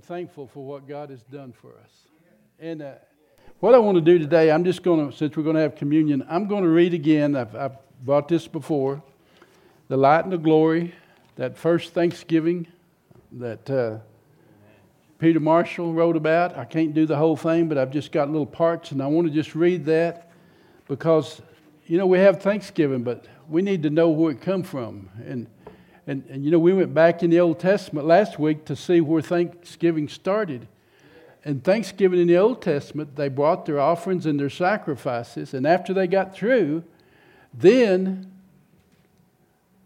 thankful for what God has done for us. And uh, what I want to do today, I'm just going to, since we're going to have communion, I'm going to read again. I've, I've brought this before the light and the glory, that first Thanksgiving that uh, Peter Marshall wrote about. I can't do the whole thing, but I've just got little parts, and I want to just read that because, you know, we have Thanksgiving, but we need to know where it come from. And and, and you know, we went back in the Old Testament last week to see where Thanksgiving started. And Thanksgiving in the Old Testament, they brought their offerings and their sacrifices. And after they got through, then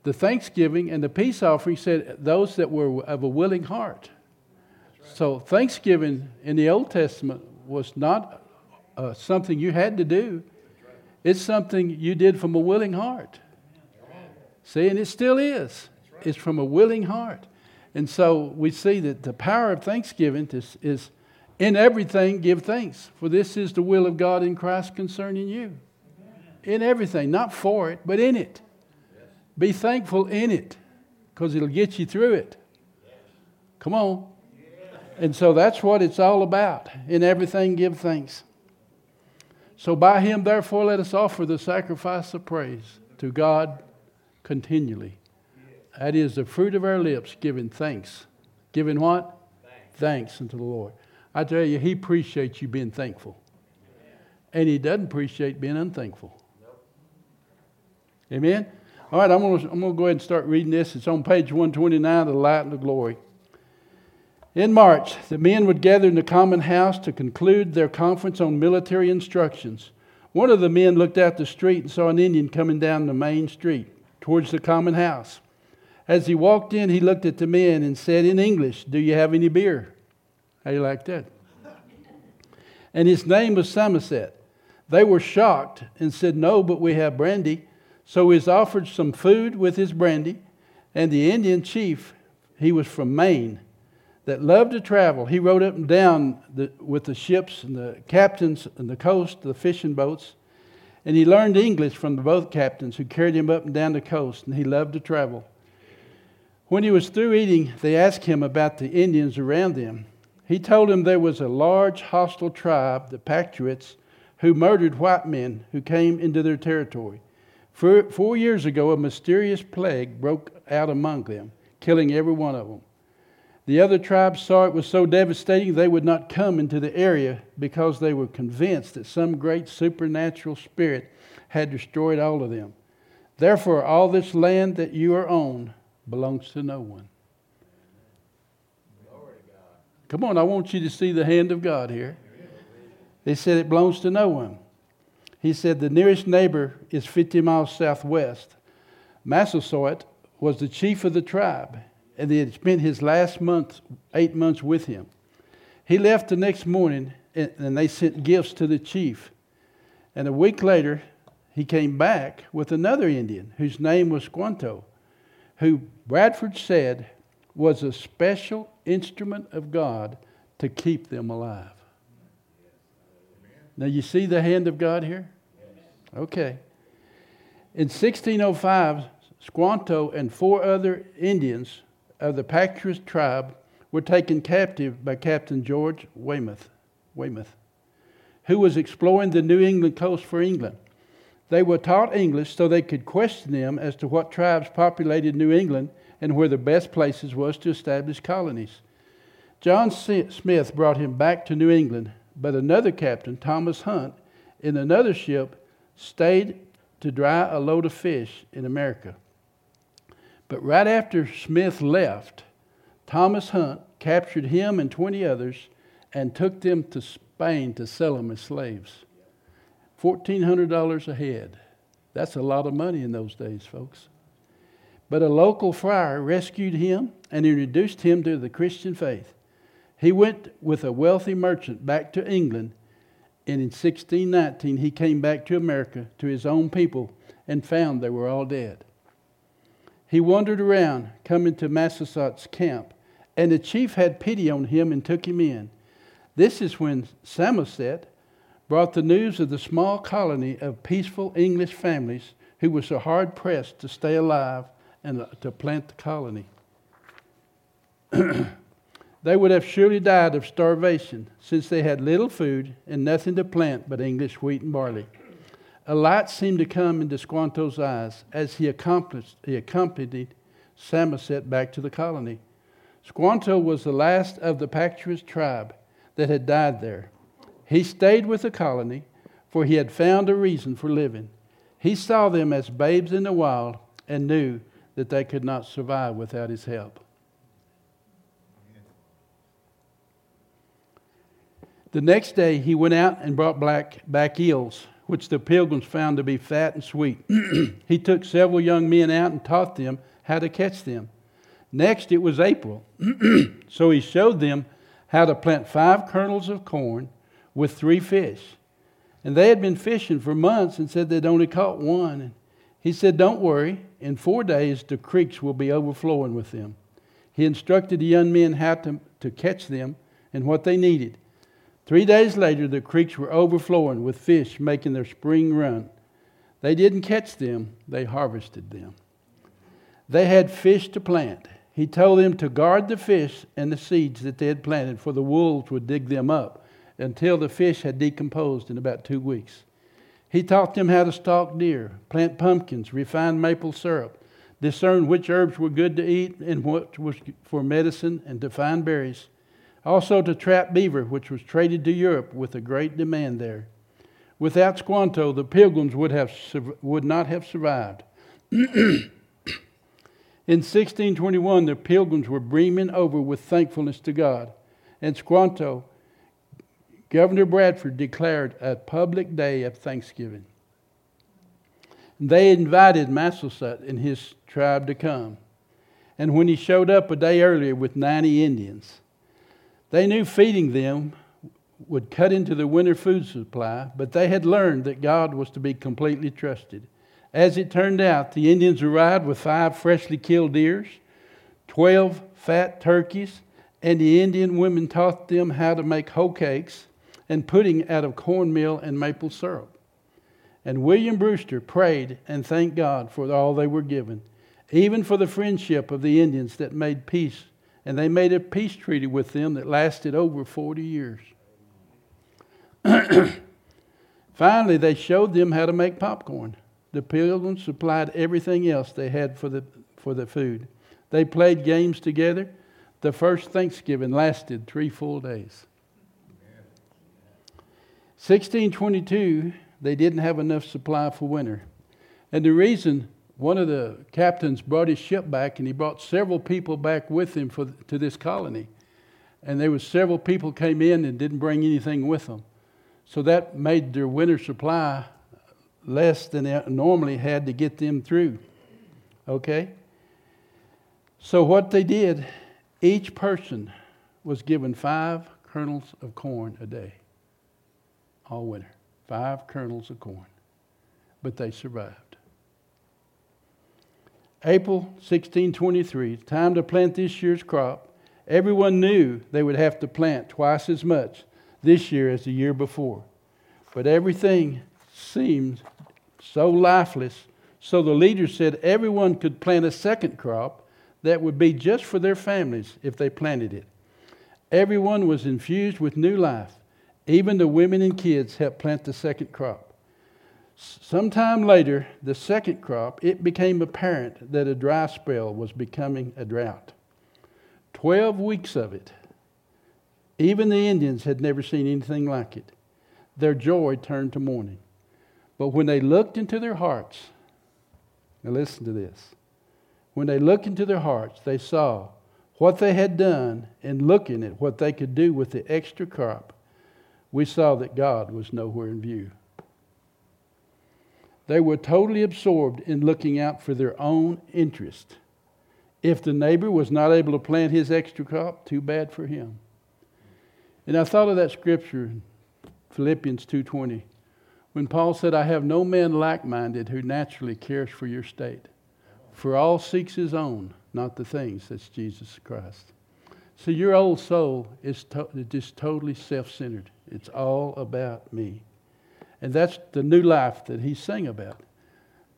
the Thanksgiving and the peace offering said those that were of a willing heart. Right. So Thanksgiving in the Old Testament was not uh, something you had to do. Right. It's something you did from a willing heart. See, and it still is is from a willing heart. And so we see that the power of thanksgiving is, is in everything, give thanks, for this is the will of God in Christ concerning you. In everything, not for it, but in it. Be thankful in it, because it'll get you through it. Come on. And so that's what it's all about. In everything, give thanks. So by him, therefore, let us offer the sacrifice of praise to God continually. That is the fruit of our lips, giving thanks. Giving what? Thanks, thanks unto the Lord. I tell you, He appreciates you being thankful. And He doesn't appreciate being unthankful. Nope. Amen? All right, I'm going to I'm going to go ahead and start reading this. It's on page 129 of The Light and the Glory. In March, the men would gather in the common house to conclude their conference on military instructions. One of the men looked out the street and saw an Indian coming down the main street towards the common house. As he walked in, he looked at the men and said in English, Do you have any beer? How you like that? And his name was Samoset. They were shocked and said, No, but we have brandy. So he was offered some food with his brandy. And the Indian chief, he was from Maine, that loved to travel. He rode up and down the, with the ships and the captains and the coast, the fishing boats. And he learned English from the boat captains who carried him up and down the coast. And he loved to travel. When he was through eating, they asked him about the Indians around them. He told them there was a large hostile tribe, the Patuxets, who murdered white men who came into their territory. Four, four years ago, a mysterious plague broke out among them, killing every one of them. The other tribes saw it was so devastating they would not come into the area because they were convinced that some great supernatural spirit had destroyed all of them. Therefore, all this land that you are on belongs to no one. Come on, I want you to see the hand of God here. They said it belongs to no one. He said the nearest neighbor is 50 miles southwest. Massasoit was the chief of the tribe, and he had spent his last month, eight months with him. He left the next morning, and they sent gifts to the chief. And a week later, he came back with another Indian whose name was Squanto who Bradford said was a special instrument of God to keep them alive. Now, you see the hand of God here? Okay. In 1605, Squanto and four other Indians of the Patuxet tribe were taken captive by Captain George Weymouth, Weymouth, who was exploring the New England coast for England. They were taught English so they could question them as to what tribes populated New England and where the best places was to establish colonies. John Smith brought him back to New England, but another captain, Thomas Hunt, in another ship, stayed to dry a load of fish in America. But right after Smith left, Thomas Hunt captured him and 20 others and took them to Spain to sell them as slaves. $1,400 a head. That's a lot of money in those days, folks. But a local friar rescued him and introduced him to the Christian faith. He went with a wealthy merchant back to England, and in 1619 he came back to America to his own people and found they were all dead. He wandered around, coming to Massasoit's camp, and the chief had pity on him and took him in. This is when Samoset, brought the news of the small colony of peaceful English families who were so hard pressed to stay alive and uh, to plant the colony. they would have surely died of starvation, since they had little food and nothing to plant but English wheat and barley. A light seemed to come into Squanto's eyes as he, he accompanied Samoset back to the colony. Squanto was the last of the Patuxet tribe that had died there. He stayed with the colony, for he had found a reason for living. He saw them as babes in the wild and knew that they could not survive without his help. The next day he went out and brought black, back eels, which the pilgrims found to be fat and sweet. he took several young men out and taught them how to catch them. Next, it was April. so he showed them how to plant five kernels of corn with three fish. And they had been fishing for months and said they'd only caught one. And he said, Don't worry, in four days the creeks will be overflowing with them. He instructed the young men how to, to catch them and what they needed. Three days later, the creeks were overflowing with fish making their spring run. They didn't catch them, they harvested them. They had fish to plant. He told them to guard the fish and the seeds that they had planted, for the wolves would dig them up until the fish had decomposed in about two weeks. He taught them how to stalk deer, plant pumpkins, refine maple syrup, discern which herbs were good to eat and what was for medicine, and to find berries. Also to trap beaver, which was traded to Europe with a great demand there. Without Squanto, the pilgrims would, have, would not have survived. In 1621, the pilgrims were brimming over with thankfulness to God. And Squanto, Governor Bradford declared a public day of thanksgiving. They invited Massasoit and his tribe to come. And when he showed up a day earlier with 90 Indians, they knew feeding them would cut into the winter food supply, but they had learned that God was to be completely trusted. As it turned out, the Indians arrived with five freshly killed deers, 12 fat turkeys, and the Indian women taught them how to make hoe cakes and pudding out of cornmeal and maple syrup. And William Brewster prayed and thanked God for all they were given, even for the friendship of the Indians that made peace. And they made a peace treaty with them that lasted over 40 years. Finally, they showed them how to make popcorn. The pilgrims supplied everything else they had for the, for the food. They played games together. The first Thanksgiving lasted three full days. 1622, they didn't have enough supply for winter. And the reason one of the captains brought his ship back and he brought several people back with him for, to this colony. And there was several people came in and didn't bring anything with them. So that made their winter supply less than they normally had to get them through. Okay? So, what they did, each person was given five kernels of corn a day, all winter. Five kernels of corn. But they survived. April 1623, time to plant this year's crop. Everyone knew they would have to plant twice as much this year as the year before. But everything seemed so lifeless. So the leader said everyone could plant a second crop that would be just for their families if they planted it. Everyone was infused with new life. Even the women and kids helped plant the second crop. Sometime later, the second crop, it became apparent that a dry spell was becoming a drought. Twelve weeks of it. Even the Indians had never seen anything like it. Their joy turned to mourning. But when they looked into their hearts, now listen to this. When they looked into their hearts, they saw what they had done and looking at what they could do with the extra crop, we saw that God was nowhere in view. They were totally absorbed in looking out for their own interest. If the neighbor was not able to plant his extra crop, too bad for him. And I thought of that scripture, Philippians 2:20 when Paul said, I have no man like minded who naturally cares for your state. For all seeks his own, not the things. That's Jesus Christ. So your old soul is to- just totally self centered. It's all about me. And that's the new life that he sang about.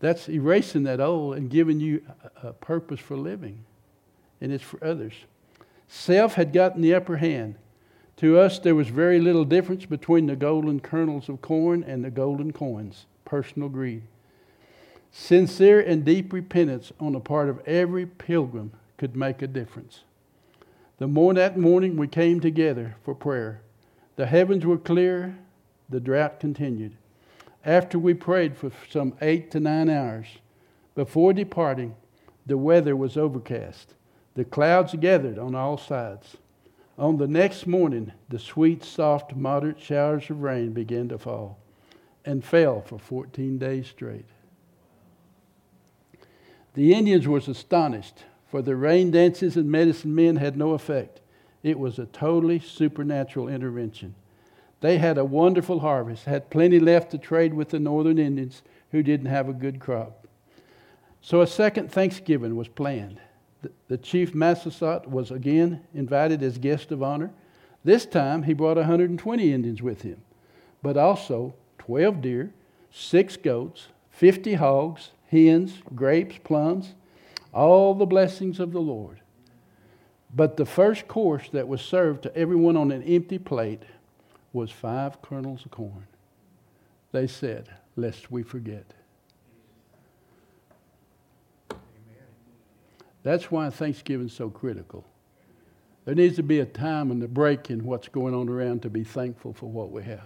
That's erasing that old and giving you a, purpose for living. And it's for others. Self had gotten the upper hand. To us, there was very little difference between the golden kernels of corn and the golden coins personal greed. Sincere and deep repentance on the part of every pilgrim could make a difference. The more that morning we came together for prayer. The heavens were clear, the drought continued. After we prayed for some eight to nine hours, before departing, the weather was overcast. The clouds gathered on all sides. On the next morning, the sweet, soft, moderate showers of rain began to fall and fell for 14 days straight. The Indians were astonished, for the rain dances and medicine men had no effect. It was a totally supernatural intervention. They had a wonderful harvest, had plenty left to trade with the northern Indians who didn't have a good crop. So a second Thanksgiving was planned. The, chief Massasoit was again invited as guest of honor. This time he brought 120 Indians with him, but also 12 deer, six goats, 50 hogs, hens, grapes, plums, all the blessings of the Lord. But the first course that was served to everyone on an empty plate was five kernels of corn. They said, Lest we forget. That's why Thanksgiving is so critical. There needs to be a time and a break in what's going on around to be thankful for what we have.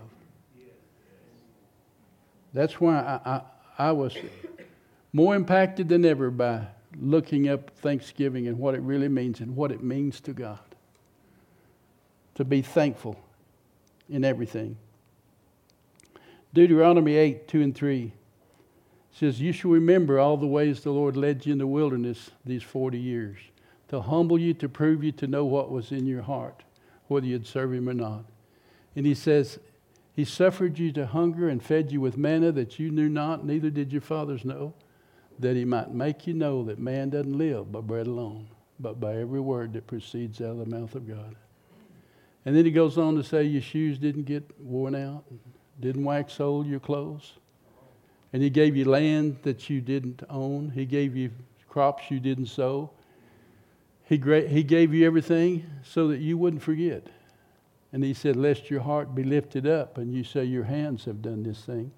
That's why I, I, I was more impacted than ever by looking up Thanksgiving and what it really means and what it means to God. To be thankful in everything. Deuteronomy 8, 2 and 3 says, You shall remember all the ways the Lord led you in the wilderness these 40 years, to humble you, to prove you, to know what was in your heart, whether you'd serve Him or not. And He says, He suffered you to hunger and fed you with manna that you knew not, neither did your fathers know, that He might make you know that man doesn't live by bread alone, but by every word that proceeds out of the mouth of God. And then he goes on to say, Your shoes didn't get worn out, didn't wax old your clothes. And he gave you land that you didn't own, he gave you crops you didn't sow. He, he gave you everything so that you wouldn't forget. And he said, Lest your heart be lifted up and you say, Your hands have done this thing.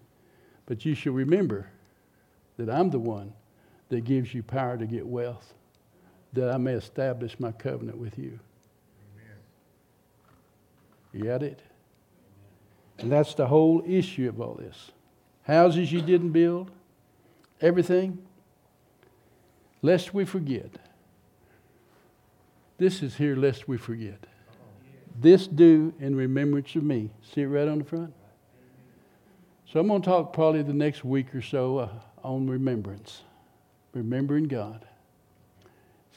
But you shall remember that I'm the one that gives you power to get wealth, that I may establish my covenant with you. Amen. You got it? And that's the whole issue of all this. Houses you didn't build, everything. Lest we forget. This is here, lest we forget. This do in remembrance of me. See it right on the front? So I'm going to talk probably the next week or so uh, on remembrance, remembering God.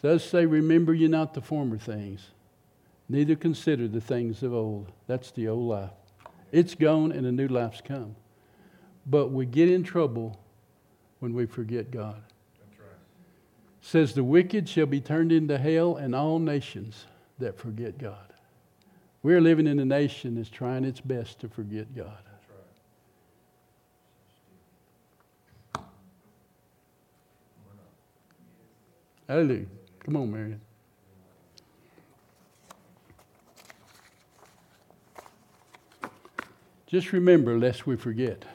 Does say, Remember you not the former things neither consider the things of old. That's the old life. It's gone and a new life's come. But we get in trouble when we forget God. Right. Says the wicked shall be turned into hell and all nations that forget God. We're living in a nation that's trying its best to forget God. Hallelujah. Come on, Marion. Just remember, lest we forget.